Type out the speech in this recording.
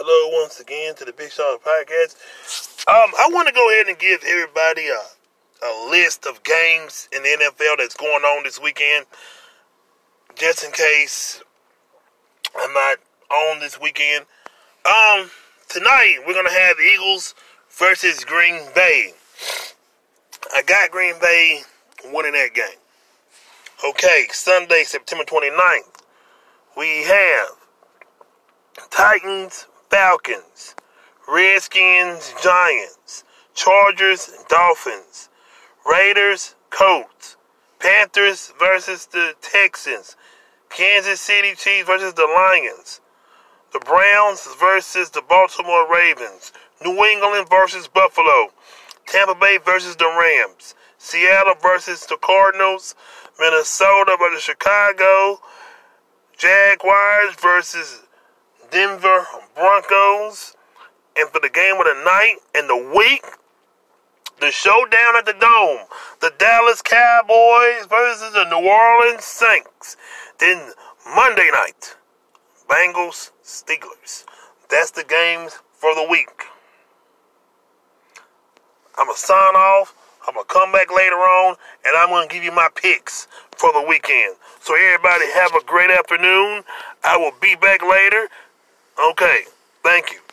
Hello once again to the Big Shot Podcast. Um, I want to go ahead and give everybody a, a list of games in the NFL that's going on this weekend, just in case I'm not on this weekend. Um, tonight we're gonna have Eagles versus Green Bay. I got Green Bay winning that game. Okay, Sunday, September 29th, we have Titans, Falcons, Redskins, Giants, Chargers, Dolphins, Raiders, Colts, Panthers versus the Texans, Kansas City Chiefs versus the Lions, the Browns versus the Baltimore Ravens, New England versus Buffalo, Tampa Bay versus the Rams, Seattle versus the Cardinals, Minnesota versus Chicago, Jaguars versus Denver Broncos. And for the game of the night and the week, the showdown at the Dome, the Dallas Cowboys versus the New Orleans Saints. Then Monday night, Bengals Steelers. That's the games for the week. I'm going to sign off. I'm going to come back later on and I'm going to give you my picks for the weekend. So, everybody, have a great afternoon. I will be back later. Okay. Thank you.